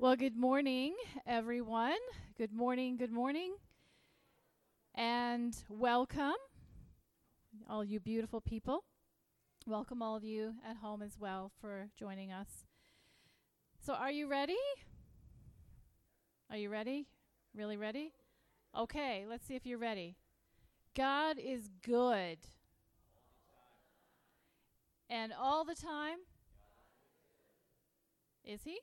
Well, good morning, everyone. Good morning, good morning. And welcome, all you beautiful people. Welcome, all of you at home as well, for joining us. So, are you ready? Are you ready? Really ready? Okay, let's see if you're ready. God is good. And all the time? Is He?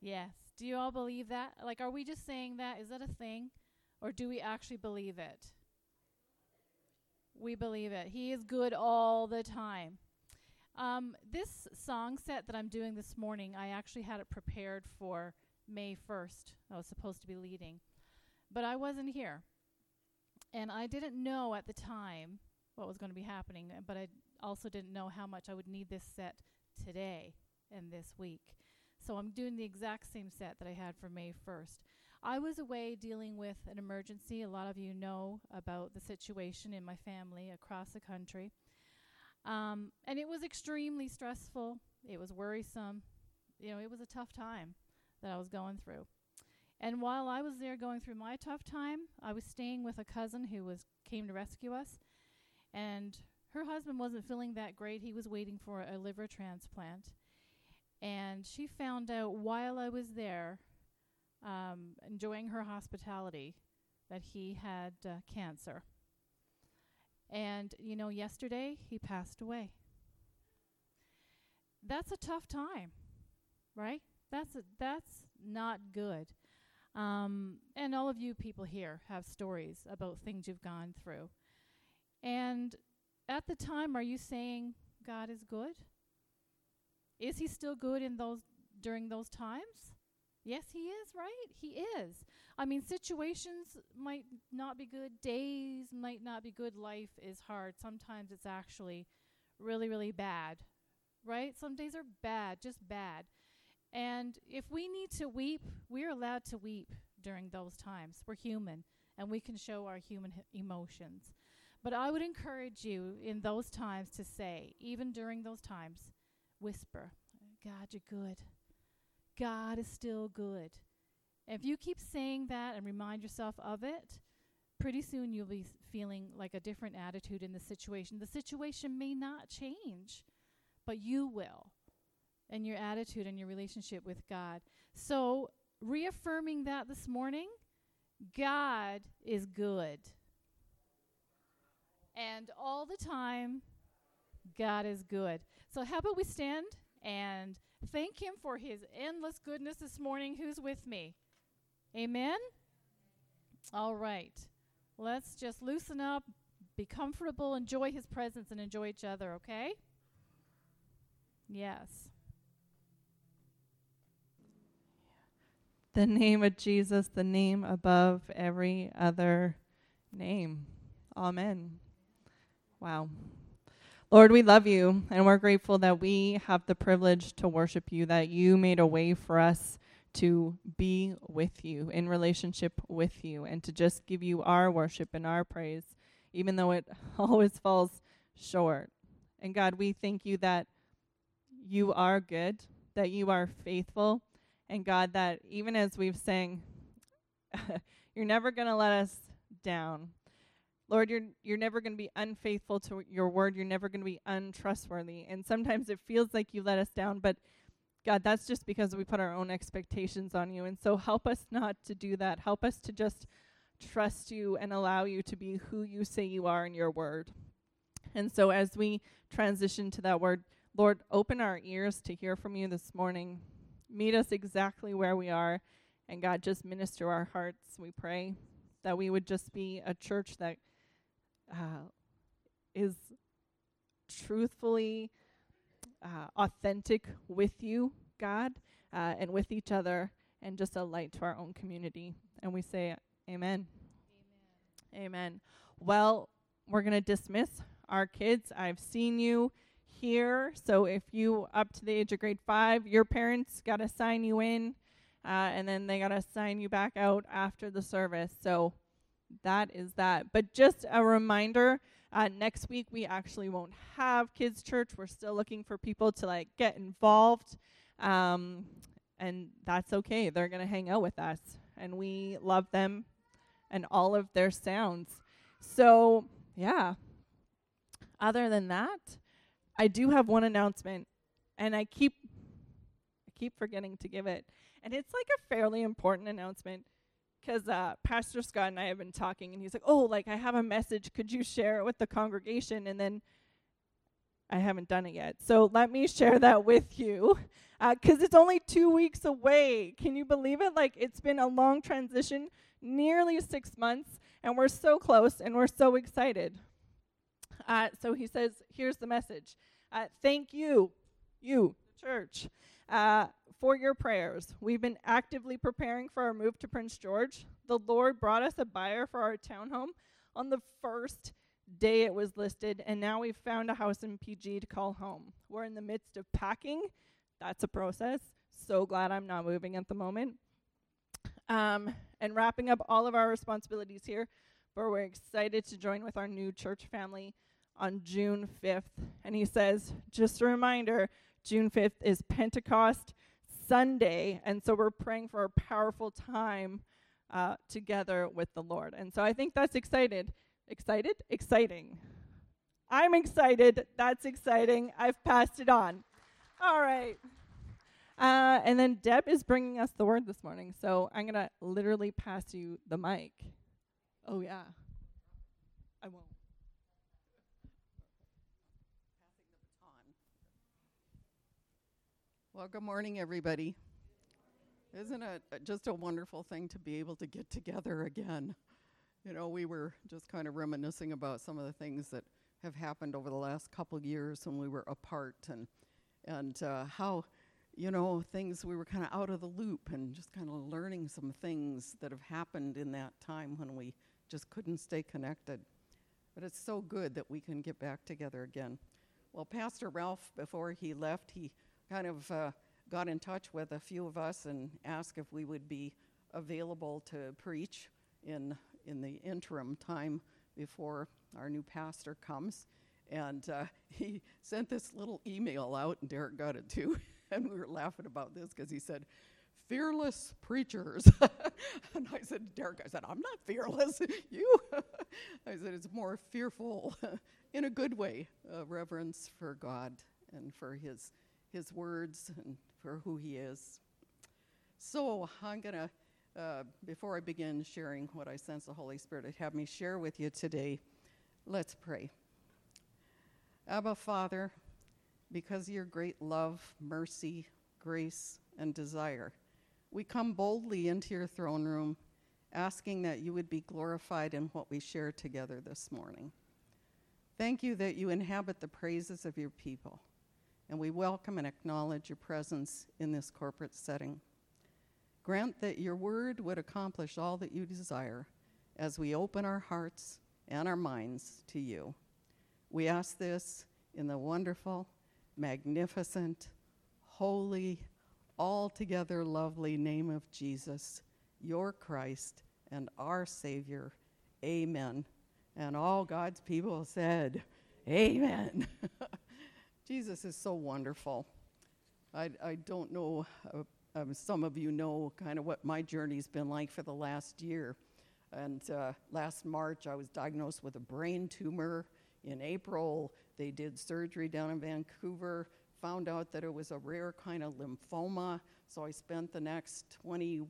Yes. Do you all believe that? Like, are we just saying that? Is that a thing? Or do we actually believe it? We believe it. He is good all the time. Um, this song set that I'm doing this morning, I actually had it prepared for May 1st. I was supposed to be leading. But I wasn't here. And I didn't know at the time what was going to be happening, but I also didn't know how much I would need this set today and this week. So I'm doing the exact same set that I had for May 1st. I was away dealing with an emergency. A lot of you know about the situation in my family across the country. Um, and it was extremely stressful. It was worrisome. You know, it was a tough time that I was going through. And while I was there going through my tough time, I was staying with a cousin who was came to rescue us. And her husband wasn't feeling that great. He was waiting for a liver transplant. And she found out while I was there, um, enjoying her hospitality, that he had uh, cancer. And, you know, yesterday he passed away. That's a tough time, right? That's a, that's not good. Um, and all of you people here have stories about things you've gone through. And at the time, are you saying God is good? Is he still good in those during those times? Yes, he is, right? He is. I mean, situations might not be good, days might not be good, life is hard. Sometimes it's actually really, really bad, right? Some days are bad, just bad. And if we need to weep, we're allowed to weep during those times. We're human and we can show our human h- emotions. But I would encourage you in those times to say, even during those times, whisper, God, you're good. God is still good. if you keep saying that and remind yourself of it, pretty soon you'll be feeling like a different attitude in the situation. The situation may not change, but you will. And your attitude and your relationship with God. So, reaffirming that this morning, God is good. And all the time, God is good. So, how about we stand and thank Him for His endless goodness this morning? Who's with me? Amen? All right. Let's just loosen up, be comfortable, enjoy His presence, and enjoy each other, okay? Yes. The name of Jesus, the name above every other name. Amen. Wow. Lord, we love you and we're grateful that we have the privilege to worship you, that you made a way for us to be with you, in relationship with you, and to just give you our worship and our praise, even though it always falls short. And God, we thank you that you are good, that you are faithful, and God, that even as we've sang, you're never going to let us down. Lord, you're you're never going to be unfaithful to your word. You're never going to be untrustworthy. And sometimes it feels like you let us down, but God, that's just because we put our own expectations on you. And so help us not to do that. Help us to just trust you and allow you to be who you say you are in your word. And so as we transition to that word, Lord, open our ears to hear from you this morning. Meet us exactly where we are. And God, just minister our hearts. We pray that we would just be a church that uh, is truthfully uh, authentic with you, God, uh, and with each other, and just a light to our own community. And we say, Amen. Amen. Amen. Well, we're going to dismiss our kids. I've seen you here. So if you up to the age of grade five, your parents got to sign you in, uh, and then they got to sign you back out after the service. So that is that. But just a reminder, uh, next week we actually won't have kids church. We're still looking for people to like get involved. Um, and that's okay. They're to hang out with us, and we love them and all of their sounds. So, yeah. Other than that, I do have one announcement, and I keep I keep forgetting to give it. And it's like a fairly important announcement because uh, Pastor Scott and I have been talking, and he's like, "Oh, like I have a message. Could you share it with the congregation?" And then I haven't done it yet, so let me share that with you because uh, it's only two weeks away. Can you believe it? Like it's been a long transition, nearly six months, and we're so close, and we're so excited. Uh, so he says, "Here's the message. Uh, thank you, you, the church." Uh, for your prayers. We've been actively preparing for our move to Prince George. The Lord brought us a buyer for our townhome on the first day it was listed, and now we've found a house in PG to call home. We're in the midst of packing. That's a process. So glad I'm not moving at the moment. Um, and wrapping up all of our responsibilities here, but we're excited to join with our new church family on June 5th. And he says, just a reminder, June 5th is Pentecost Sunday, and so we're praying for a powerful time uh, together with the Lord. And so I think that's excited. Excited? Exciting. I'm excited. That's exciting. I've passed it on. All right. Uh, and then Deb is bringing us the word this morning. So I'm going to literally pass you the mic. Oh, yeah. I won't. Well, good morning, everybody. Isn't it just a wonderful thing to be able to get together again? You know, we were just kind of reminiscing about some of the things that have happened over the last couple of years when we were apart and and uh, how you know things we were kind of out of the loop and just kind of learning some things that have happened in that time when we just couldn't stay connected. But it's so good that we can get back together again. Well, Pastor Ralph, before he left, he kind of uh, got in touch with a few of us and asked if we would be available to preach in in the interim time before our new pastor comes. And uh, he sent this little email out, and Derek got it too. and we were laughing about this because he said, fearless preachers. and I said, Derek, I said, I'm not fearless. you? I said, it's more fearful in a good way, uh, reverence for God and for his his words and for who he is. So I'm going to, uh, before I begin sharing what I sense the Holy Spirit would have me share with you today, let's pray. Abba, Father, because of your great love, mercy, grace, and desire, we come boldly into your throne room, asking that you would be glorified in what we share together this morning. Thank you that you inhabit the praises of your people and we welcome and acknowledge your presence in this corporate setting. Grant that your word would accomplish all that you desire as we open our hearts and our minds to you. We ask this in the wonderful, magnificent, holy, altogether lovely name of Jesus, your Christ and our Savior. Amen. And all God's people said, Amen. Jesus is so wonderful. I, I don't know, uh, um, some of you know kind of what my journey's been like for the last year. And uh, last March, I was diagnosed with a brain tumor. In April, they did surgery down in Vancouver, found out that it was a rare kind of lymphoma. So I spent the next 20,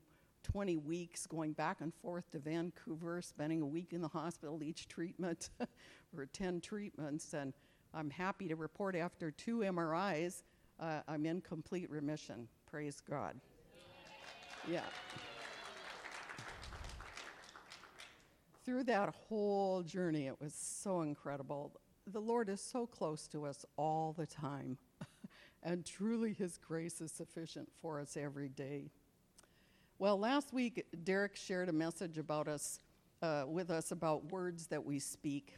20 weeks going back and forth to Vancouver, spending a week in the hospital each treatment for 10 treatments. And I'm happy to report after two MRIs, uh, I'm in complete remission. Praise God. Yeah. Through that whole journey, it was so incredible. The Lord is so close to us all the time, and truly His grace is sufficient for us every day. Well, last week, Derek shared a message about us, uh, with us about words that we speak.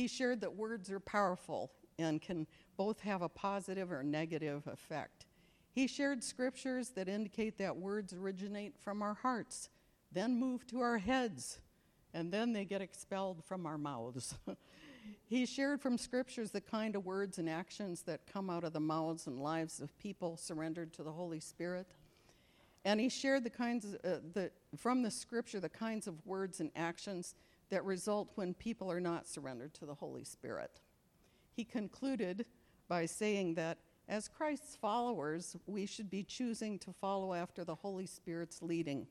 He shared that words are powerful and can both have a positive or negative effect. He shared scriptures that indicate that words originate from our hearts, then move to our heads, and then they get expelled from our mouths. he shared from scriptures the kind of words and actions that come out of the mouths and lives of people surrendered to the Holy Spirit. And he shared the kinds of, uh, the, from the scripture the kinds of words and actions that result when people are not surrendered to the Holy Spirit. He concluded by saying that as Christ's followers, we should be choosing to follow after the Holy Spirit's leading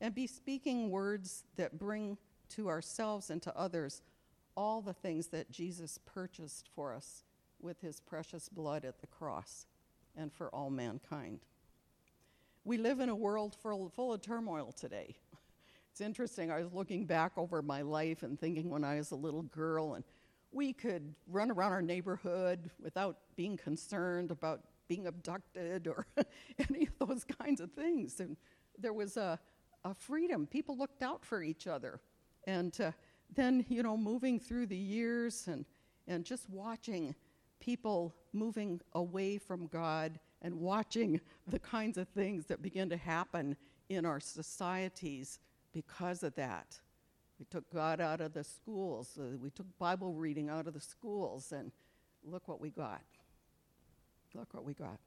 and be speaking words that bring to ourselves and to others all the things that Jesus purchased for us with his precious blood at the cross and for all mankind. We live in a world full, of turmoil today. It's interesting, I was looking back over my life and thinking when I was a little girl, and we could run around our neighborhood without being concerned about being abducted or any of those kinds of things. And there was a, a freedom. People looked out for each other. And uh, then, you know, moving through the years and, and just watching people moving away from God and watching the kinds of things that begin to happen in our societies because of that. We took God out of the schools, uh, we took Bible reading out of the schools, and look what we got. Look what we got.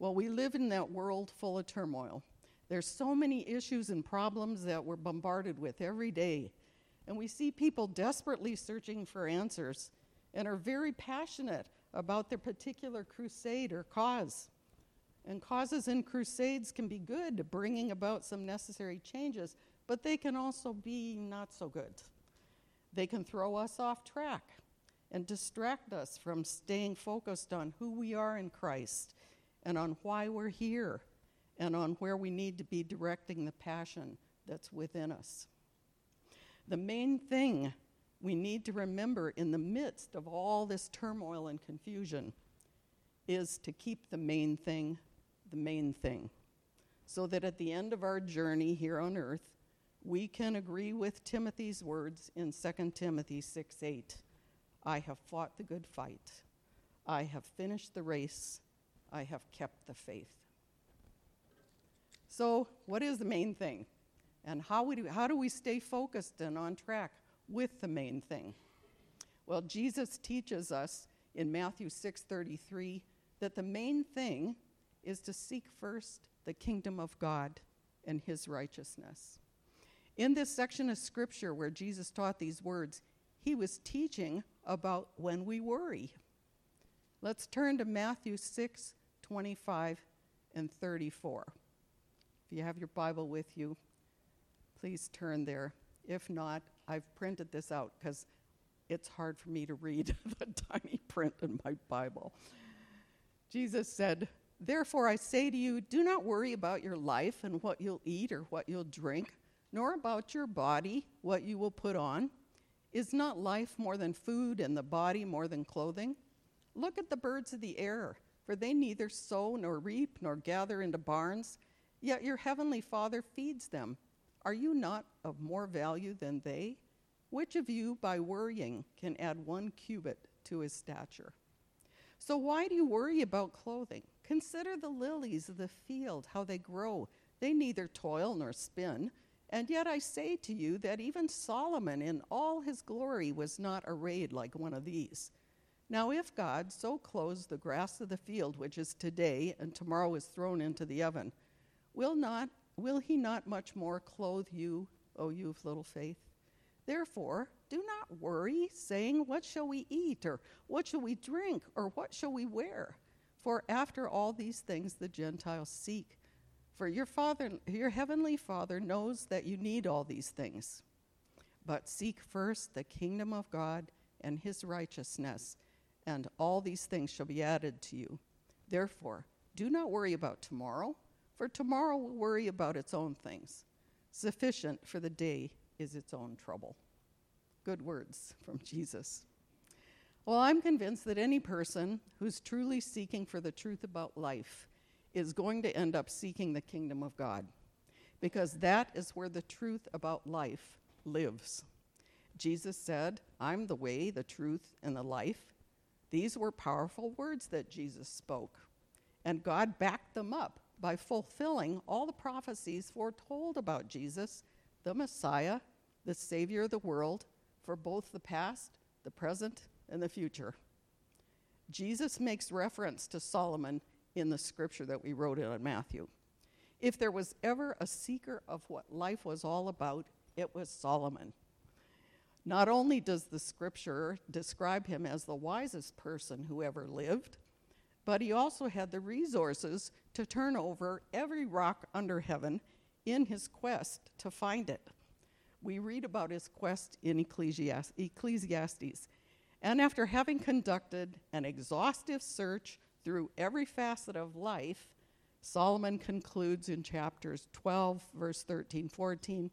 Well, we live in that world full of turmoil. There's so many issues and problems that we're bombarded with every day. And we see people desperately searching for answers and are very passionate about their particular crusade or cause. And causes and crusades can be good, bringing about some necessary changes, but they can also be not so good. They can throw us off track and distract us from staying focused on who we are in Christ and on why we're here and on where we need to be directing the passion that's within us. The main thing we need to remember in the midst of all this turmoil and confusion is to keep the main thing the main thing. So that at the end of our journey here on earth, we can agree with Timothy's words in 2 Timothy 6 8. I have fought the good fight. I have finished the race. I have kept the faith. So, what is the main thing? And how, we do, how do we stay focused and on track with the main thing? Well, Jesus teaches us in Matthew 6:33 that the main thing is to seek first the kingdom of God and his righteousness. In this section of scripture where Jesus taught these words, he was teaching about when we worry. Let's turn to Matthew 6 25 and 34. If you have your Bible with you, please turn there. If not, I've printed this out because it's hard for me to read the tiny print in my Bible. Jesus said, Therefore I say to you, do not worry about your life and what you'll eat or what you'll drink, nor about your body, what you will put on. Is not life more than food and the body more than clothing? Look at the birds of the air, for they neither sow nor reap nor gather into barns, yet your heavenly Father feeds them. Are you not of more value than they? Which of you, by worrying, can add one cubit to his stature? So why do you worry about clothing? Consider the lilies of the field, how they grow. They neither toil nor spin. And yet I say to you that even Solomon in all his glory was not arrayed like one of these. Now, if God so clothes the grass of the field, which is today and tomorrow is thrown into the oven, will, not, will he not much more clothe you, O you of little faith? Therefore, do not worry, saying, What shall we eat, or what shall we drink, or what shall we wear? For after all these things the Gentiles seek. For your Father, your heavenly Father knows that you need all these things. But seek first the kingdom of God and his righteousness, and all these things shall be added to you. Therefore, do not worry about tomorrow, for tomorrow will worry about its own things. Sufficient for the day is its own trouble. Good words from Jesus. Well, I'm convinced that any person who's truly seeking for the truth about life is going to end up seeking the kingdom of God because that is where the truth about life lives. Jesus said, I'm the way, the truth, and the life. These were powerful words that Jesus spoke, and God backed them up by fulfilling all the prophecies foretold about Jesus, the Messiah, the Savior of the world, for both the past, the present, and the future. Jesus makes reference to Solomon in the scripture that we wrote in Matthew. If there was ever a seeker of what life was all about, it was Solomon. Not only does the scripture describe him as the wisest person who ever lived, but he also had the resources to turn over every rock under heaven in his quest to find it. We read about his quest in Ecclesiastes. And after having conducted an exhaustive search through every facet of life, Solomon concludes in chapters 12, verse 13, 14.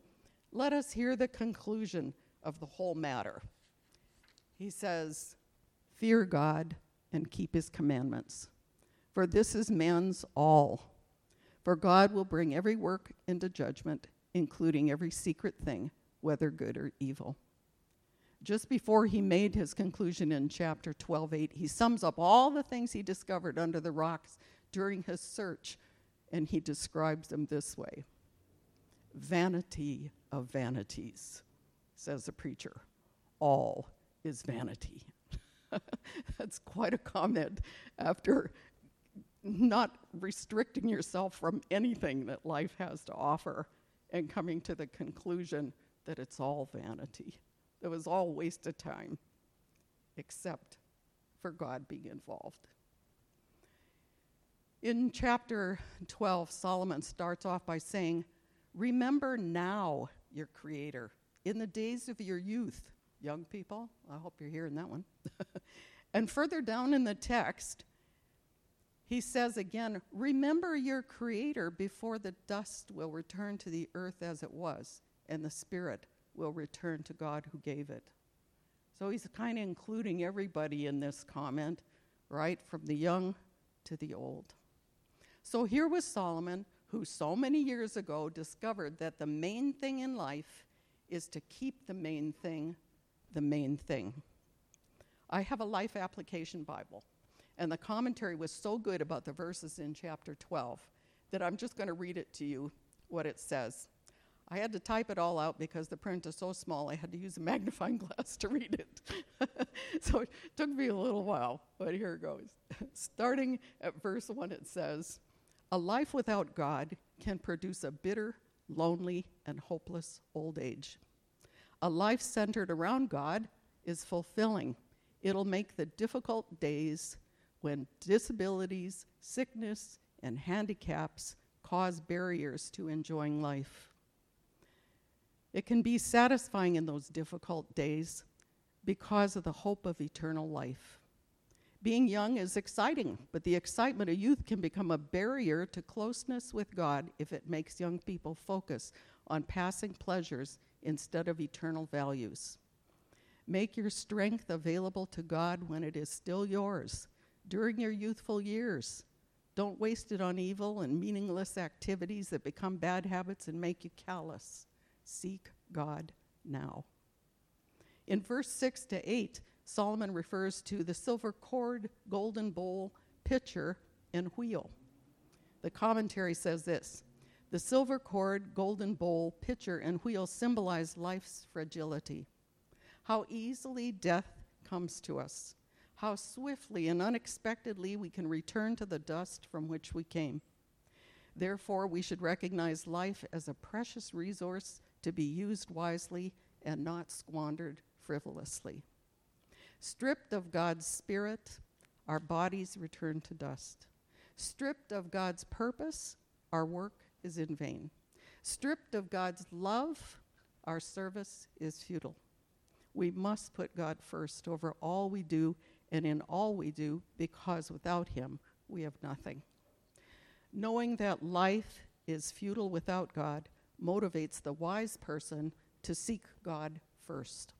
Let us hear the conclusion of the whole matter. He says, Fear God and keep his commandments, for this is man's all. For God will bring every work into judgment, including every secret thing, whether good or evil. Just before he made his conclusion in chapter 12:8, he sums up all the things he discovered under the rocks during his search, and he describes them this way Vanity of vanities, says the preacher. All is vanity. That's quite a comment after not restricting yourself from anything that life has to offer and coming to the conclusion that it's all vanity. It was all waste of time, except for God being involved. In chapter 12, Solomon starts off by saying, Remember now your Creator in the days of your youth. Young people, I hope you're hearing that one. and further down in the text, he says again, Remember your Creator before the dust will return to the earth as it was, and the Spirit will return to God who gave it. So he's kind of including everybody in this comment, right? From the young to the old. So here was Solomon, who so many years ago discovered that the main thing in life is to keep the main thing the main thing. I have a life application Bible, and the commentary was so good about the verses in chapter 12 that I'm just going to read it to you what it says. I had to type it all out because the print is so small, I had to use a magnifying glass to read it. so it took me a little while, but here it goes. Starting at verse 1, it says, a life without God can produce a bitter, lonely, and hopeless old age. A life centered around God is fulfilling. It'll make the difficult days when disabilities, sickness, and handicaps cause barriers to enjoying life. It can be satisfying in those difficult days because of the hope of eternal life. Being young is exciting, but the excitement of youth can become a barrier to closeness with God if it makes young people focus on passing pleasures instead of eternal values. Make your strength available to God when it is still yours during your youthful years. Don't waste it on evil and meaningless activities that become bad habits and make you callous. Seek God now. In verse 6 to 8, Solomon refers to the silver cord, golden bowl, pitcher, and wheel. The commentary says this The silver cord, golden bowl, pitcher, and wheel symbolize life's fragility. How easily death comes to us. How swiftly and unexpectedly we can return to the dust from which we came. Therefore, we should recognize life as a precious resource to be used wisely and not squandered frivolously. Stripped of God's Spirit, our bodies return to dust. Stripped of God's purpose, our work is in vain. Stripped of God's love, our service is futile. We must put God first over all we do and in all we do because without Him we have nothing. Knowing that life is futile without God motivates the wise person to seek God first.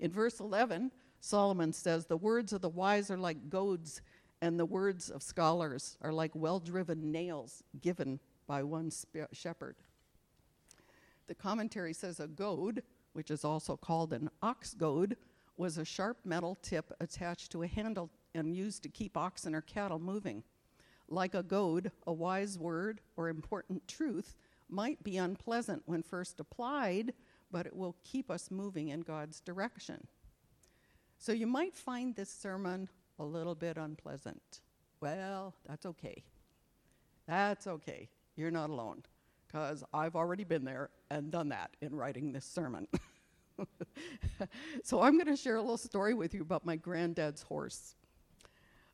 In verse 11, Solomon says, The words of the wise are like goads, and the words of scholars are like well driven nails given by one shepherd. The commentary says a goad, which is also called an ox goad, was a sharp metal tip attached to a handle and used to keep oxen or cattle moving. Like a goad, a wise word or important truth might be unpleasant when first applied, but it will keep us moving in God's direction. So you might find this sermon a little bit unpleasant. Well, that's okay. That's okay. you're not alone, because I've already been there and done that in writing this sermon. so I'm going to share a little story with you about my granddad's horse.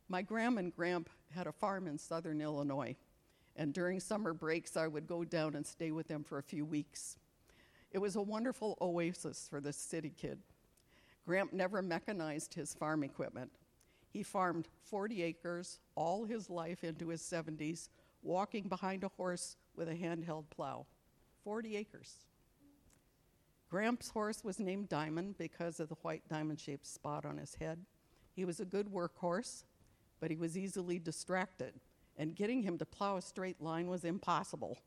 My gram and gramp had a farm in southern Illinois, and during summer breaks, I would go down and stay with them for a few weeks. It was a wonderful oasis for the city kid. Gramp never mechanized his farm equipment. He farmed 40 acres all his life into his 70s, walking behind a horse with a handheld plow. 40 acres. Gramp's horse was named Diamond because of the white diamond shaped spot on his head. He was a good workhorse, but he was easily distracted, and getting him to plow a straight line was impossible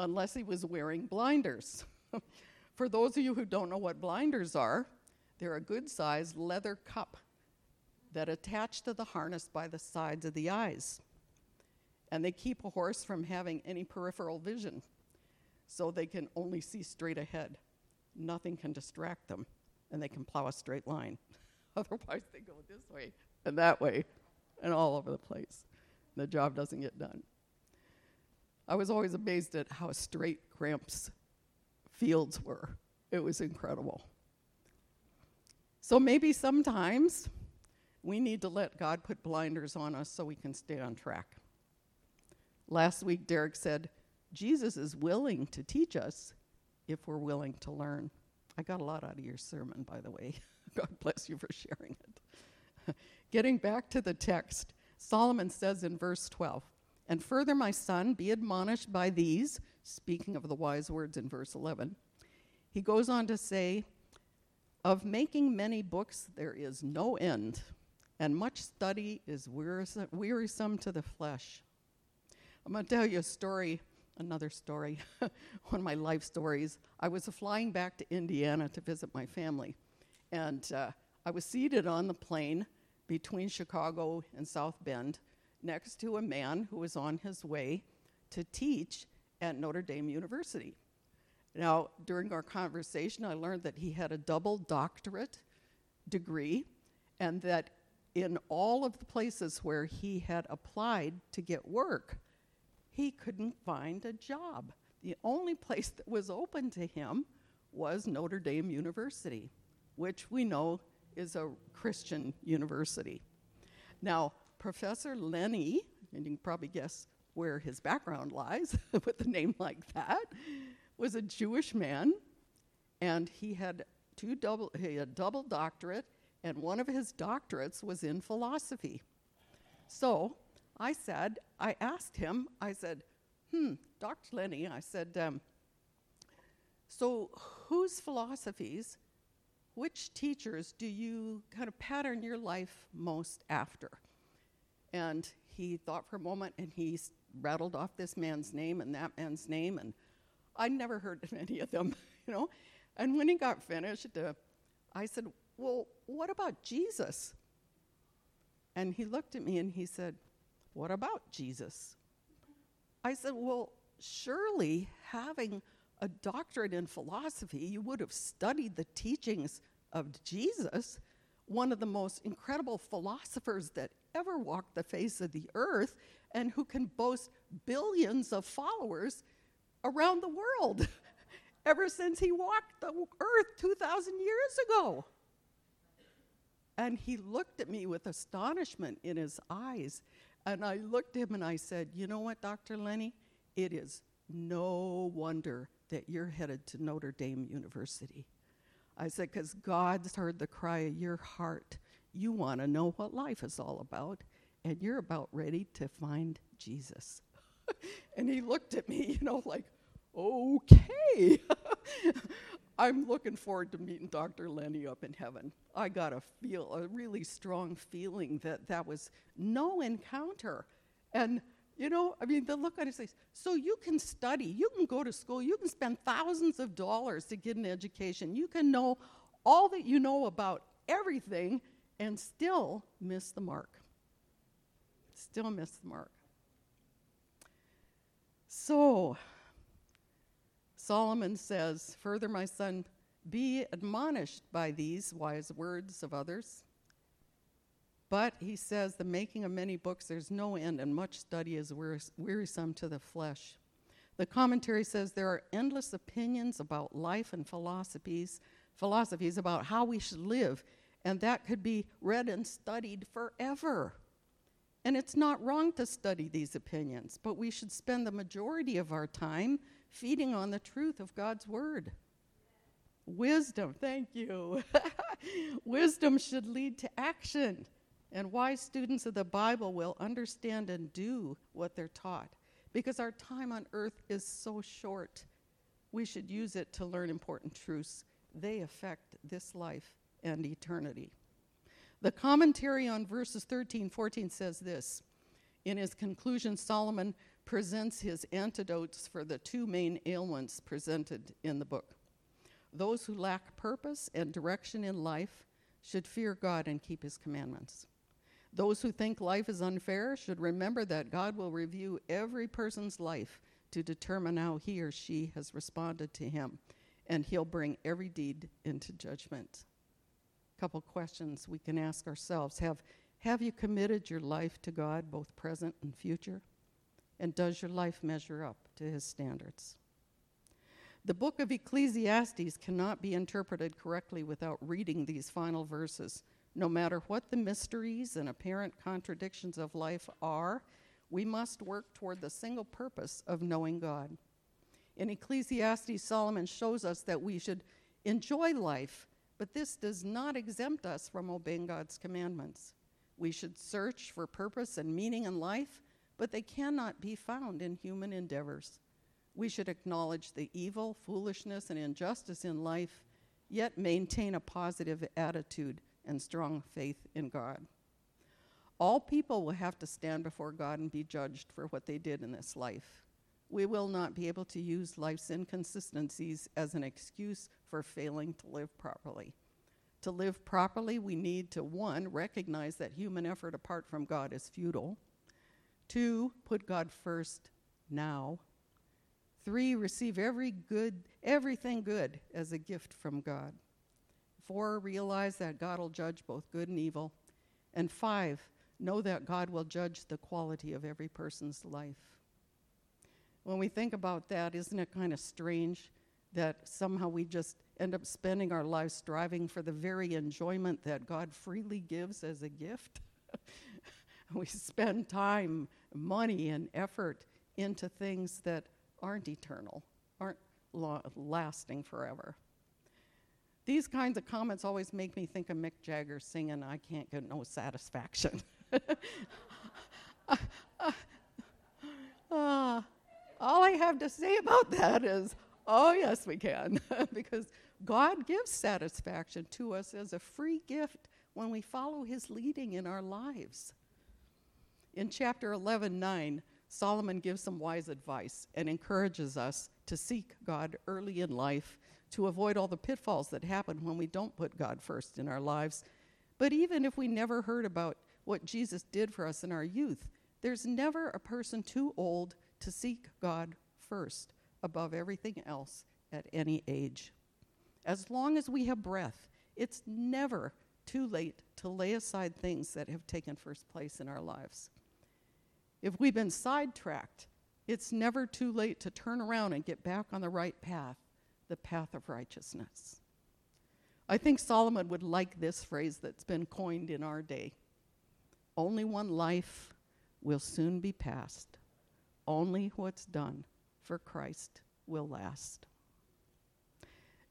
unless he was wearing blinders. For those of you who don't know what blinders are, they're a good sized leather cup that attach to the harness by the sides of the eyes. And they keep a horse from having any peripheral vision, so they can only see straight ahead. Nothing can distract them, and they can plow a straight line. Otherwise, they go this way and that way and all over the place. The job doesn't get done. I was always amazed at how straight Gramps' fields were. It was incredible. So maybe sometimes we need to let God put blinders on us so we can stay on track. Last week, Derek said, Jesus is willing to teach us if we're willing to learn. I got a lot out of your sermon, by the way. God bless you for sharing it. Getting back to the text, Solomon says in verse 12, And further, my son, be admonished by these, speaking of the wise words in verse 11. He goes on to say, Of making many books there is no end, and much study is wearisome, to the flesh. I'm going to tell you a story, another story, one of my life stories. I was flying back to Indiana to visit my family, and uh, I was seated on the plane between Chicago and South Bend next to a man who was on his way to teach at Notre Dame University. Now, during our conversation, I learned that he had a double doctorate degree and that in all of the places where he had applied to get work, he couldn't find a job. The only place that was open to him was Notre Dame University, which we know is a Christian university. Now, Professor Lenny, and you can probably guess where his background lies with a name like that, was a Jewish man, and he had two double he had a double doctorate, and one of his doctorates was in philosophy. So I said, I asked him, I said, hmm, Dr. Lenny, I said, um, so whose philosophies which teachers do you kind of pattern your life most after? And he thought for a moment and he rattled off this man's name and that man's name, and I'd never heard of any of them, you know. And when he got finished, uh, I said, Well, what about Jesus? And he looked at me and he said, What about Jesus? I said, Well, surely having a doctorate in philosophy, you would have studied the teachings of Jesus, one of the most incredible philosophers that ever walked the face of the earth, and who can boast billions of followers around the world ever since he walked the earth 2,000 years ago. And he looked at me with astonishment in his eyes. And I looked at him and I said, You know what, Dr. Lenny? It is no wonder that you're headed to Notre Dame University. I said, because God's heard the cry of your heart. You want to know what life is all about, and you're about ready to find Jesus. and he looked at me, you know, like, okay. I'm looking forward to meeting Dr. Lenny up in heaven. I got a feel, a really strong feeling that that was no encounter. And you know, I mean, the look on his face. So you can study, you can go to school, you can spend thousands of dollars to get an education, you can know all that you know about everything and still miss the mark. Still miss the mark. So, Solomon says, Further, my son, be admonished by these wise words of others but he says, the making of many books, there's no end, and much study is wearisome to the flesh. The commentary says there are endless opinions about life and philosophies, philosophies about how we should live, and that could be read and studied forever. And it's not wrong to study these opinions, but we should spend the majority of our time feeding on the truth of God's Word. Wisdom, thank you. Wisdom should lead to action, and wise students of the Bible will understand and do what they're taught. Because our time on earth is so short, we should use it to learn important truths. They affect this life and eternity. The commentary on verses 13 14 says this In his conclusion, Solomon presents his antidotes for the two main ailments presented in the book. Those who lack purpose and direction in life should fear God and keep his commandments. Those who think life is unfair should remember that God will review every person's life to determine how he or she has responded to him, and he'll bring every deed into judgment couple questions we can ask ourselves. Have, have you committed your life to God, both present and future? And does your life measure up to his standards? The book of Ecclesiastes cannot be interpreted correctly without reading these final verses. No matter what the mysteries and apparent contradictions of life are, we must work toward the single purpose of knowing God. In Ecclesiastes, Solomon shows us that we should enjoy life but this does not exempt us from obeying God's commandments. We should search for purpose and meaning in life, but they cannot be found in human endeavors. We should acknowledge the evil, foolishness, and injustice in life, yet maintain a positive attitude and strong faith in God. All people will have to stand before God and be judged for what they did in this life. We will not be able to use life's inconsistencies as an excuse for failing to live properly. To live properly, we need to, one, recognize that human effort apart from God is futile. Two, put God first now. Three, receive every good, everything good as a gift from God. Four, realize that God will judge both good and evil. And five, know that God will judge the quality of every person's life. When we think about that, isn't it kind of strange that somehow we just end up spending our lives striving for the very enjoyment that God freely gives as a gift. we spend time, money, and effort into things that aren't eternal, aren't lo- lasting forever. These kinds of comments always make me think of Mick Jagger singing, I can't get no satisfaction. uh, uh, all I have to say about that is, Oh, yes, we can, because God gives satisfaction to us as a free gift when we follow his leading in our lives. In chapter 11, 9, Solomon gives some wise advice and encourages us to seek God early in life to avoid all the pitfalls that happen when we don't put God first in our lives. But even if we never heard about what Jesus did for us in our youth, there's never a person too old to seek God first above everything else at any age. As long as we have breath, it's never too late to lay aside things that have taken first place in our lives. If we've been sidetracked, it's never too late to turn around and get back on the right path, the path of righteousness. I think Solomon would like this phrase that's been coined in our day Only one life will soon be past. Only what's done for Christ will last.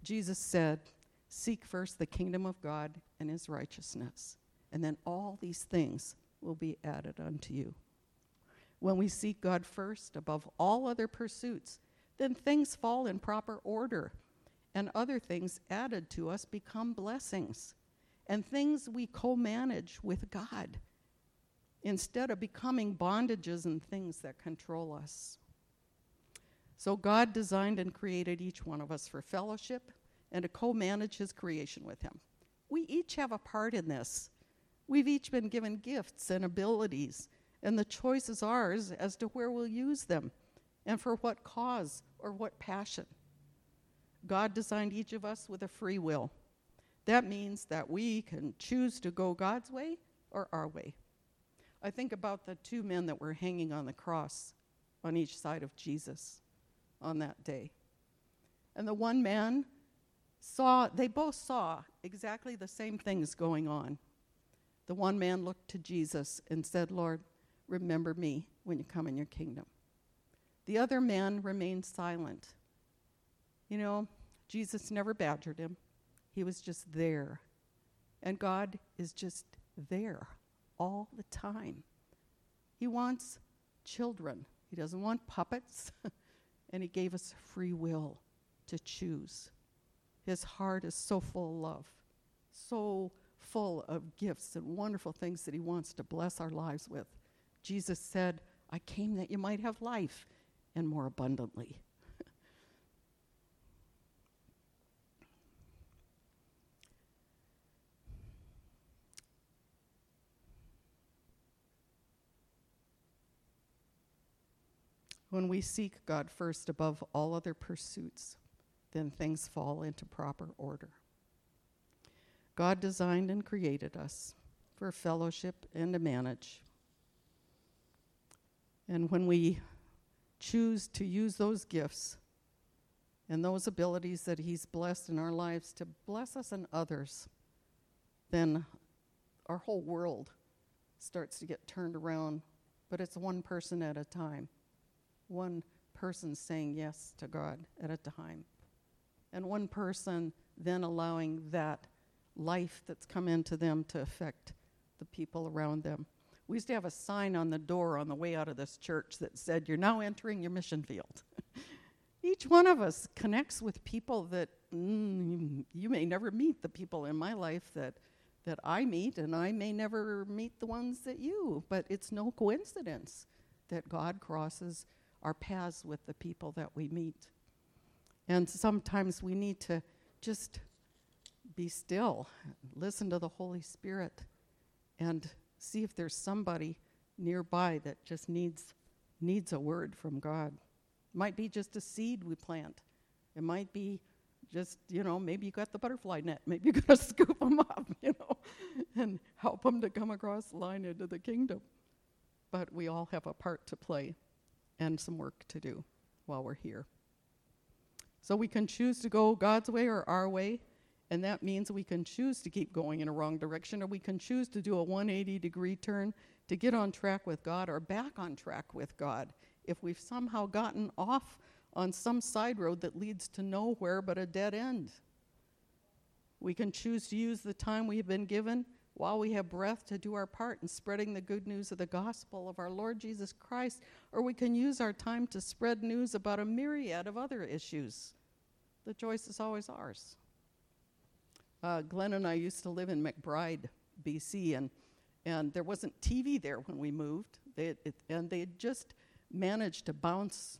Jesus said, Seek first the kingdom of God and his righteousness, and then all these things will be added unto you. When we seek God first above all other pursuits, then things fall in proper order, and other things added to us become blessings, and things we co manage with God instead of becoming bondages and things that control us. So God designed and created each one of us for fellowship and to co manage his creation with him. We each have a part in this. We've each been given gifts and abilities, and the choice is ours as to where we'll use them and for what cause or what passion. God designed each of us with a free will. That means that we can choose to go God's way or our way. I think about the two men that were hanging on the cross on each side of Jesus. on that day. And the one man saw, they both saw exactly the same things going on. The one man looked to Jesus and said, Lord, remember me when you come in your kingdom. The other man remained silent. You know, Jesus never badgered him, he was just there. And God is just there all the time. He wants children, He doesn't want puppets, and He gave us free will to choose. His heart is so full of love, so full of gifts and wonderful things that He wants to bless our lives with. Jesus said, I came that you might have life and more abundantly. when we seek God first above all other pursuits, then things fall into proper order. God designed and created us for fellowship and to manage. And when we choose to use those gifts and those abilities that He's blessed in our lives to bless us and others, then our whole world starts to get turned around, but it's one person at a time one person saying yes to God at a time. And one person then allowing that life that's come into them to affect the people around them. We used to have a sign on the door on the way out of this church that said, You're now entering your mission field. Each one of us connects with people that mm, you may never meet, the people in my life that, that I meet, and I may never meet the ones that you, but it's no coincidence that God crosses our paths with the people that we meet. And sometimes we need to just be still, listen to the Holy Spirit, and see if there's somebody nearby that just needs needs a word from God. It might be just a seed we plant. It might be just, you know, maybe you got the butterfly net. Maybe you're going to scoop them up, you know, and help them to come across the line into the kingdom. But we all have a part to play and some work to do while we're here. So we can choose to go God's way or our way, and that means we can choose to keep going in a wrong direction, or we can choose to do a 180 degree turn to get on track with God or back on track with God if we've somehow gotten off on some side road that leads to nowhere but a dead end. We can choose to use the time we've been given while we have breath to do our part in spreading the good news of the gospel of our Lord Jesus Christ, or we can use our time to spread news about a myriad of other issues. The choice is always ours. Uh, Glenn and I used to live in McBride, BC, and, and there wasn't TV there when we moved. They, it, and they had just managed to bounce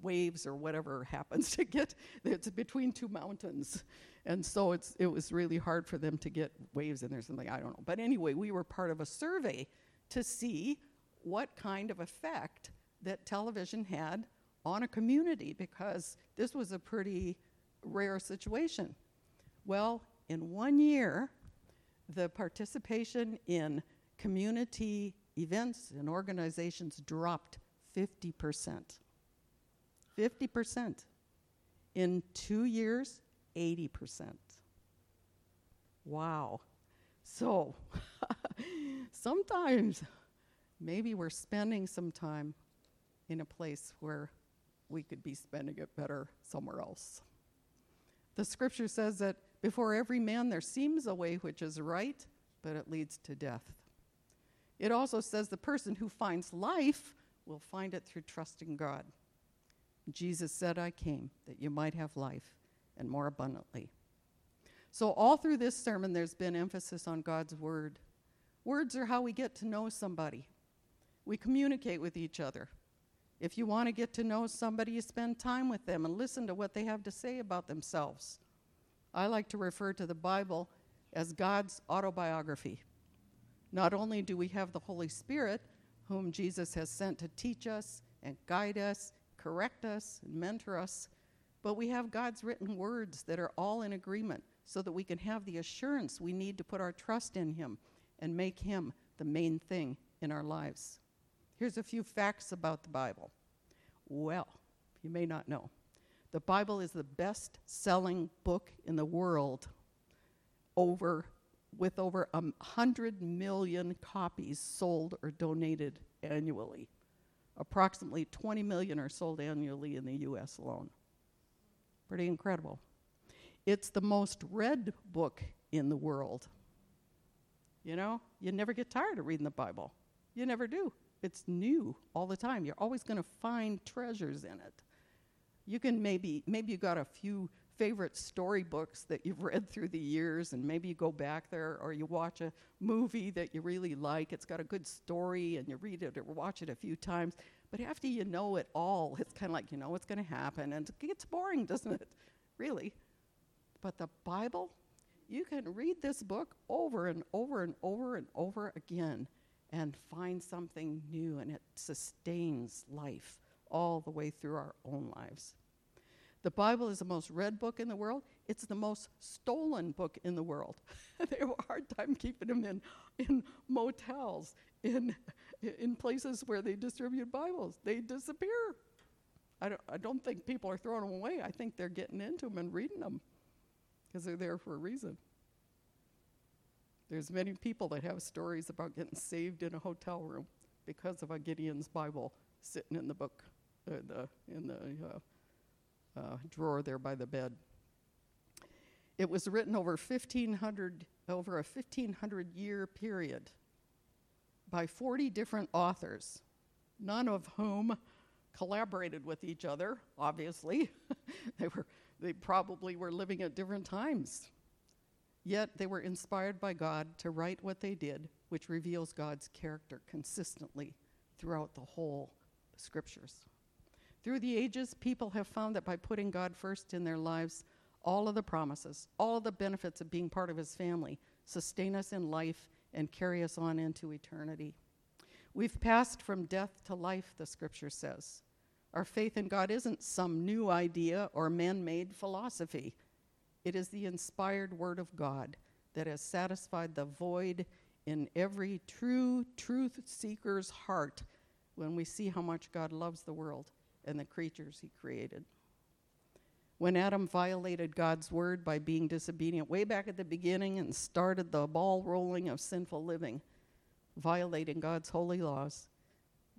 waves or whatever happens to get, it's between two mountains. And so it's it was really hard for them to get waves in there something i don't know. But anyway we were part of a survey to see what kind of effect that television had on a community because this was a pretty rare situation. Well in one year the participation in community events and organizations dropped 50% 50% in two years 80%. Wow. So sometimes maybe we're spending some time in a place where we could be spending it better somewhere else. The scripture says that before every man there seems a way which is right, but it leads to death. It also says the person who finds life will find it through trusting God. Jesus said, I came that you might have life and more abundantly. So, all through this sermon, there's been emphasis on God's word. Words are how we get to know somebody, we communicate with each other. If you want to get to know somebody, you spend time with them and listen to what they have to say about themselves. I like to refer to the Bible as God's autobiography. Not only do we have the Holy Spirit, whom Jesus has sent to teach us and guide us, correct us, and mentor us, but we have God's written words that are all in agreement so that we can have the assurance we need to put our trust in Him and make Him the main thing in our lives. Here's a few facts about the Bible. Well, you may not know. The Bible is the best selling book in the world over with over a hundred million copies sold or donated annually. Approximately 20 million are sold annually in the US alone. Pretty incredible. It's the most read book in the world. You know, you never get tired of reading the Bible. You never do. It's new all the time. You're always going to find treasures in it. You can maybe maybe you got a few favorite storybooks that you've read through the years, and maybe you go back there or you watch a movie that you really like. It's got a good story, and you read it or watch it a few times. But after you know it all, it's kind of like you know what's going to happen, and it gets boring, doesn't it? Really. But the Bible, you can read this book over and over and over and over again and find something new, and it sustains life all the way through our own lives. The Bible is the most read book in the world. It's the most stolen book in the world. they have a hard time keeping them in, in motels, in, in places where they distribute Bibles. They disappear. I don't, I don't think people are throwing them away. I think they're getting into them and reading them because they're there for a reason. There's many people that have stories about getting saved in a hotel room because of a Gideon's Bible sitting in the book, the, in the uh, uh, drawer there by the bed. It was written over 1500 over a 1500 year period by 40 different authors, none of whom collaborated with each other, obviously. they were they probably were living at different times. Yet they were inspired by God to write what they did, which reveals God's character consistently throughout the whole scriptures. Through the ages, people have found that by putting God first in their lives, all of the promises, all of the benefits of being part of His family sustain us in life and carry us on into eternity. We've passed from death to life, the scripture says. Our faith in God isn't some new idea or man made philosophy. It is the inspired Word of God that has satisfied the void in every true truth seeker's heart when we see how much God loves the world and the creatures he created. When Adam violated God's word by being disobedient way back at the beginning and started the ball rolling of sinful living, violating God's holy laws,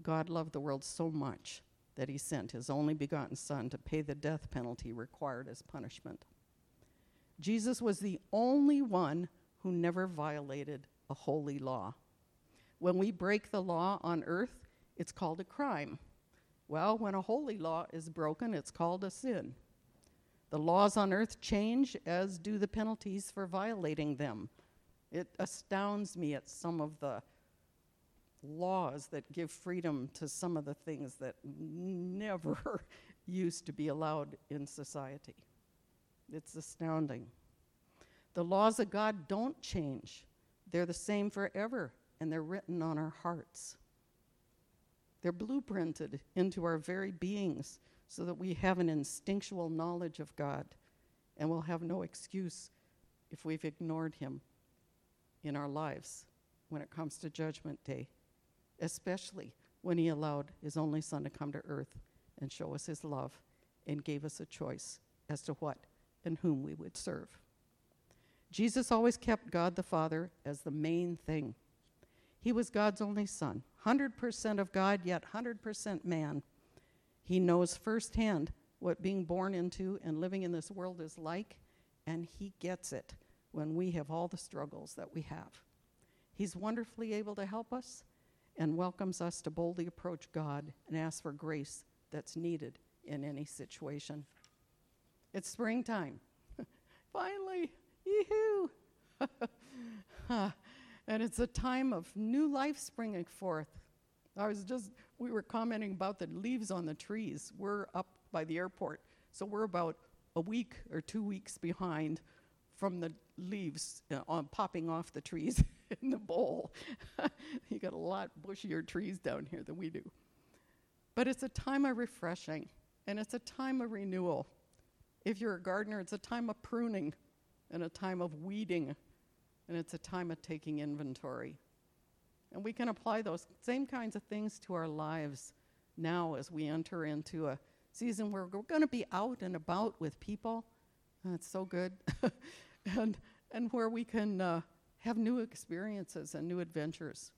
God loved the world so much that he sent his only begotten Son to pay the death penalty required as punishment. Jesus was the only one who never violated a holy law. When we break the law on earth, it's called a crime. Well, when a holy law is broken, it's called a sin. The laws on earth change, as do the penalties for violating them. It astounds me at some of the laws that give freedom to some of the things that never used to be allowed in society. It's astounding. The laws of God don't change, they're the same forever, and they're written on our hearts. They're blueprinted into our very beings so that we have an instinctual knowledge of God and will have no excuse if we've ignored Him in our lives when it comes to Judgment Day, especially when He allowed His only Son to come to earth and show us His love and gave us a choice as to what and whom we would serve. Jesus always kept God the Father as the main thing. He was God's only Son, 100% of God, yet 100% man. He knows firsthand what being born into and living in this world is like, and He gets it when we have all the struggles that we have. He's wonderfully able to help us and welcomes us to boldly approach God and ask for grace that's needed in any situation. It's springtime. Finally, yee-hoo! and it's a time of new life springing forth. I was just, we were commenting about the leaves on the trees. We're up by the airport, so we're about a week or two weeks behind from the leaves uh, on popping off the trees in the bowl. you got a lot bushier trees down here than we do. But it's a time of refreshing, and it's a time of renewal. If you're a gardener, it's a time of pruning and a time of weeding and it's a time of taking inventory. And we can apply those same kinds of things to our lives now as we enter into a season where we're going to be out and about with people. That's so good. and, and where we can uh, have new experiences and new adventures.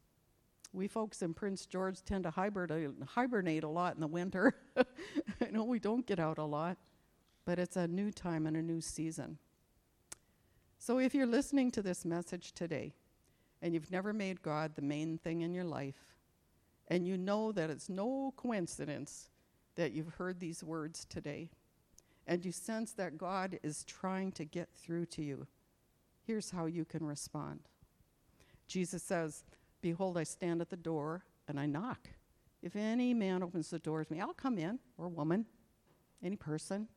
We folks in Prince George tend to hibernate, hibernate a lot in the winter. I know we don't get out a lot, but it's a new time and a new season. So if you're listening to this message today and you've never made God the main thing in your life, and you know that it's no coincidence that you've heard these words today, and you sense that God is trying to get through to you, here's how you can respond. Jesus says, Behold, I stand at the door and I knock. If any man opens the door to me, I'll come in, or woman, any person.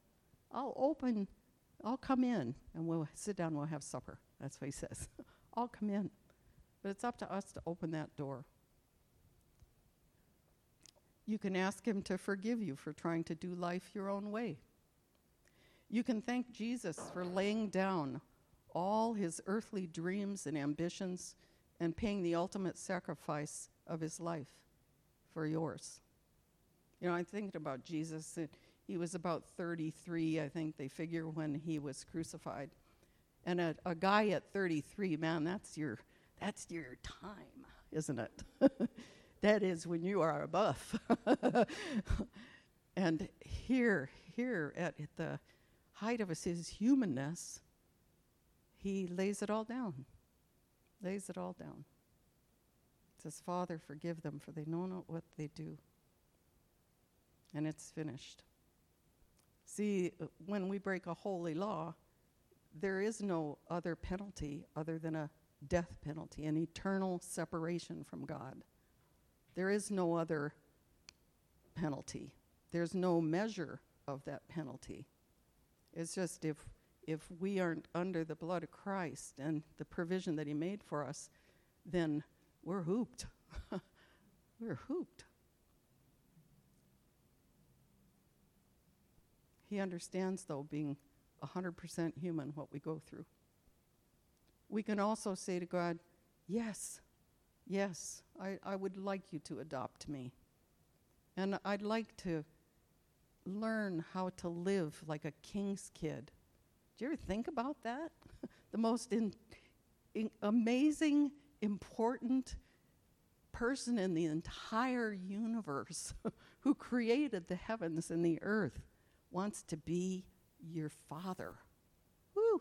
I'll open, I'll come in, and we'll sit down, we'll have supper. That's what he says. I'll come in. But it's up to us to open that door. You can ask him to forgive you for trying to do life your own way. You can thank Jesus for laying down all his earthly dreams and ambitions and paying the ultimate sacrifice of his life for yours. You know, I'm thinking about Jesus. He was about 33, I think they figure, when he was crucified. And a, a guy at 33, man, that's your that's your time, isn't it? that is when you are a buff. and here, here at, at the height of his humanness, he lays it all down. Lays it all down. Says, Father, forgive them, for they know not what they do. And it's finished. See, when we break a holy law, there is no other penalty other than a death penalty, an eternal separation from God. There is no other penalty. There's no measure of that penalty. It's just if if we aren't under the blood of Christ and the provision that he made for us, then we're hooped. we're hooped. He understands, though, being 100% human, what we go through. We can also say to God, Yes, yes, I, I would like you to adopt me. And I'd like to learn how to live like a king's kid. Do you ever think about that? the most in, in amazing, important person in the entire universe who created the heavens and the earth wants to be your father. Woo!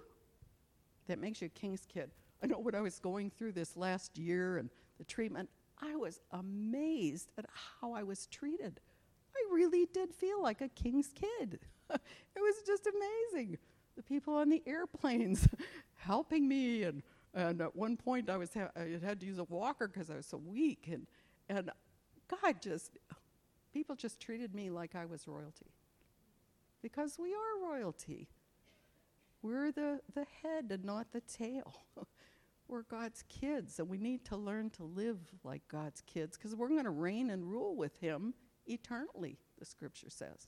That makes you a king's kid. I know when I was going through this last year and the treatment, I was amazed at how I was treated. I really did feel like a king's kid. it was just amazing. The people on the airplanes helping me, and, and at one point I was ha- I had to use a walker because I was so weak, and and God just people just treated me like I was royalty because we are royalty. We're the, the head and not the tail. we're God's kids, and we need to learn to live like God's kids because we're going to reign and rule with Him eternally, the scripture says.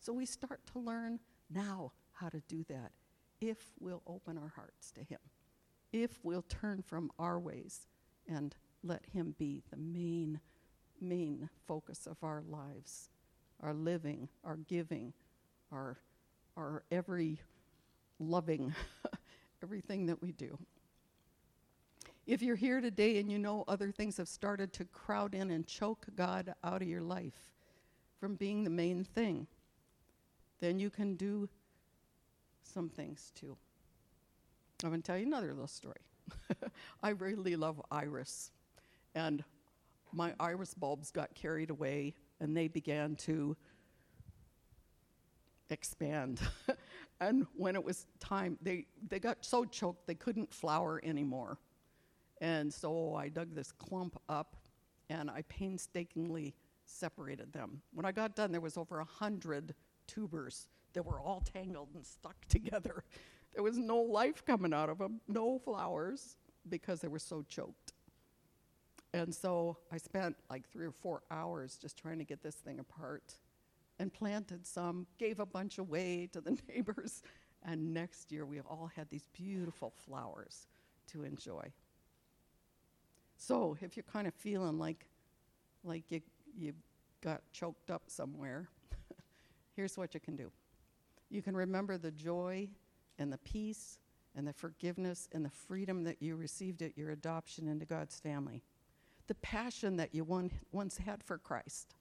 So we start to learn now how to do that if we'll open our hearts to Him, if we'll turn from our ways and let Him be the main, main focus of our lives, our living, our giving, our, our every loving, everything that we do. If you're here today and you know other things have started to crowd in and choke God out of your life from being the main thing, then you can do some things too. I'm going to tell you another little story. I really love iris. And my iris bulbs got carried away and they began to expand. and when it was time, they, they got so choked they couldn't flower anymore. And so I dug this clump up and I painstakingly separated them. When I got done, there was over a hundred tubers that were all tangled and stuck together. There was no life coming out of them, no flowers, because they were so choked. And so I spent like three or four hours just trying to get this thing apart and planted some, gave a bunch away to the neighbors, and next year we all had these beautiful flowers to enjoy. So if you're kind of feeling like like you you got choked up somewhere, here's what you can do. You can remember the joy and the peace and the forgiveness and the freedom that you received at your adoption into God's family, the passion that you one, once had for Christ,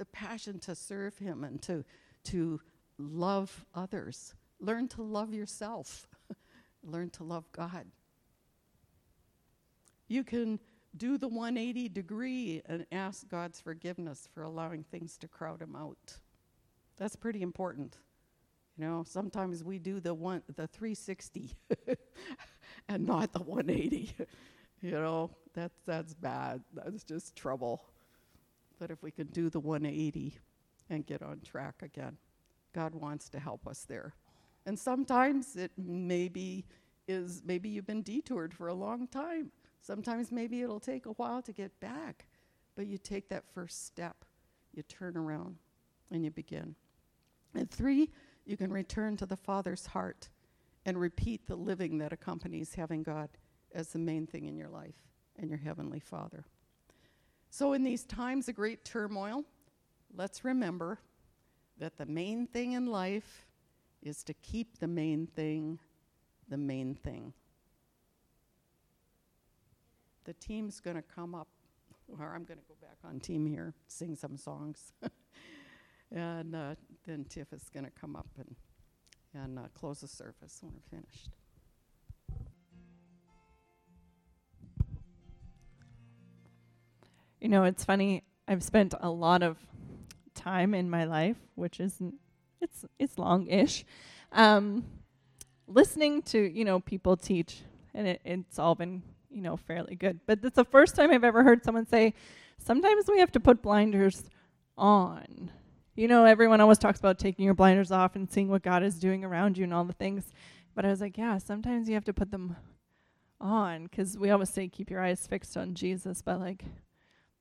the passion to serve Him and to, to love others. Learn to love yourself, learn to love God. You can do the 180 degree and ask God's forgiveness for allowing things to crowd Him out. That's pretty important. You know, sometimes we do the one the 360 and not the 180. you know, that's that's bad. That's just trouble. But if we can do the 180 and get on track again, God wants to help us there. And sometimes it maybe is maybe you've been detoured for a long time. Sometimes maybe it'll take a while to get back. But you take that first step, you turn around, and you begin. And three, you can return to the Father's heart and repeat the living that accompanies having God as the main thing in your life and your Heavenly Father. So, in these times of great turmoil, let's remember that the main thing in life is to keep the main thing the main thing. The team's going to come up, or I'm going to go back on team here, sing some songs. and uh, then Tiff is going to come up and, and uh, close the service when we're finished. You know, it's funny. I've spent a lot of time in my life, which is it's it's long-ish, um, listening to you know people teach, and it, it's all been you know fairly good. But it's the first time I've ever heard someone say, sometimes we have to put blinders on. You know, everyone always talks about taking your blinders off and seeing what God is doing around you and all the things. But I was like, yeah, sometimes you have to put them on because we always say keep your eyes fixed on Jesus. But like,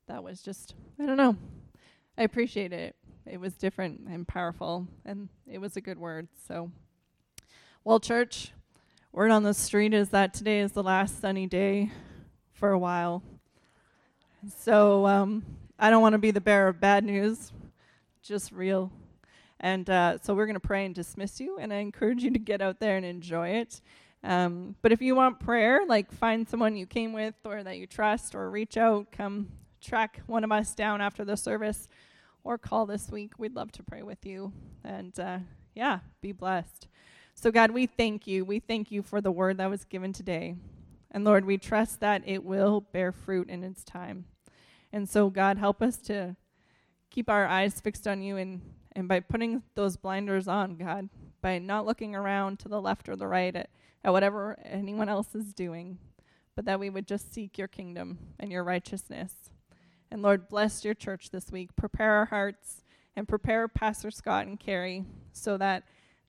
that was just, I don't know. I appreciate it. It was different and powerful, and it was a good word. So, well, church, word on the street is that today is the last sunny day for a while. So, um, I don't want to be the bearer of bad news just real. And uh, so we're going to pray and dismiss you, and I encourage you to get out there and enjoy it. Um, but if you want prayer, like find someone you came with or that you trust, or reach out, come track one of us down after the service, or call this week. We'd love to pray with you. And uh, yeah, be blessed. So, God, we thank you. We thank you for the word that was given today. And Lord, we trust that it will bear fruit in its time. And so, God, help us to keep our eyes fixed on you and, and by putting those blinders on, God, by not looking around to the left or the right at, at whatever anyone else is doing, but that we would just seek your kingdom and your righteousness. And Lord, bless your church this week. Prepare our hearts and prepare Pastor Scott and Carrie so that,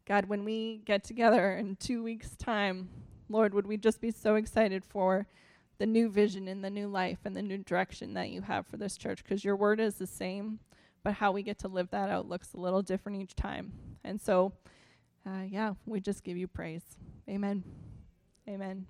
God, when we get together in two weeks' time, Lord, would we just be so excited for the new vision and the new life and the new direction that you have for this church because your word is the same but how we get to live that out looks a little different each time. And so, uh, yeah, we just give you praise. Amen. Amen.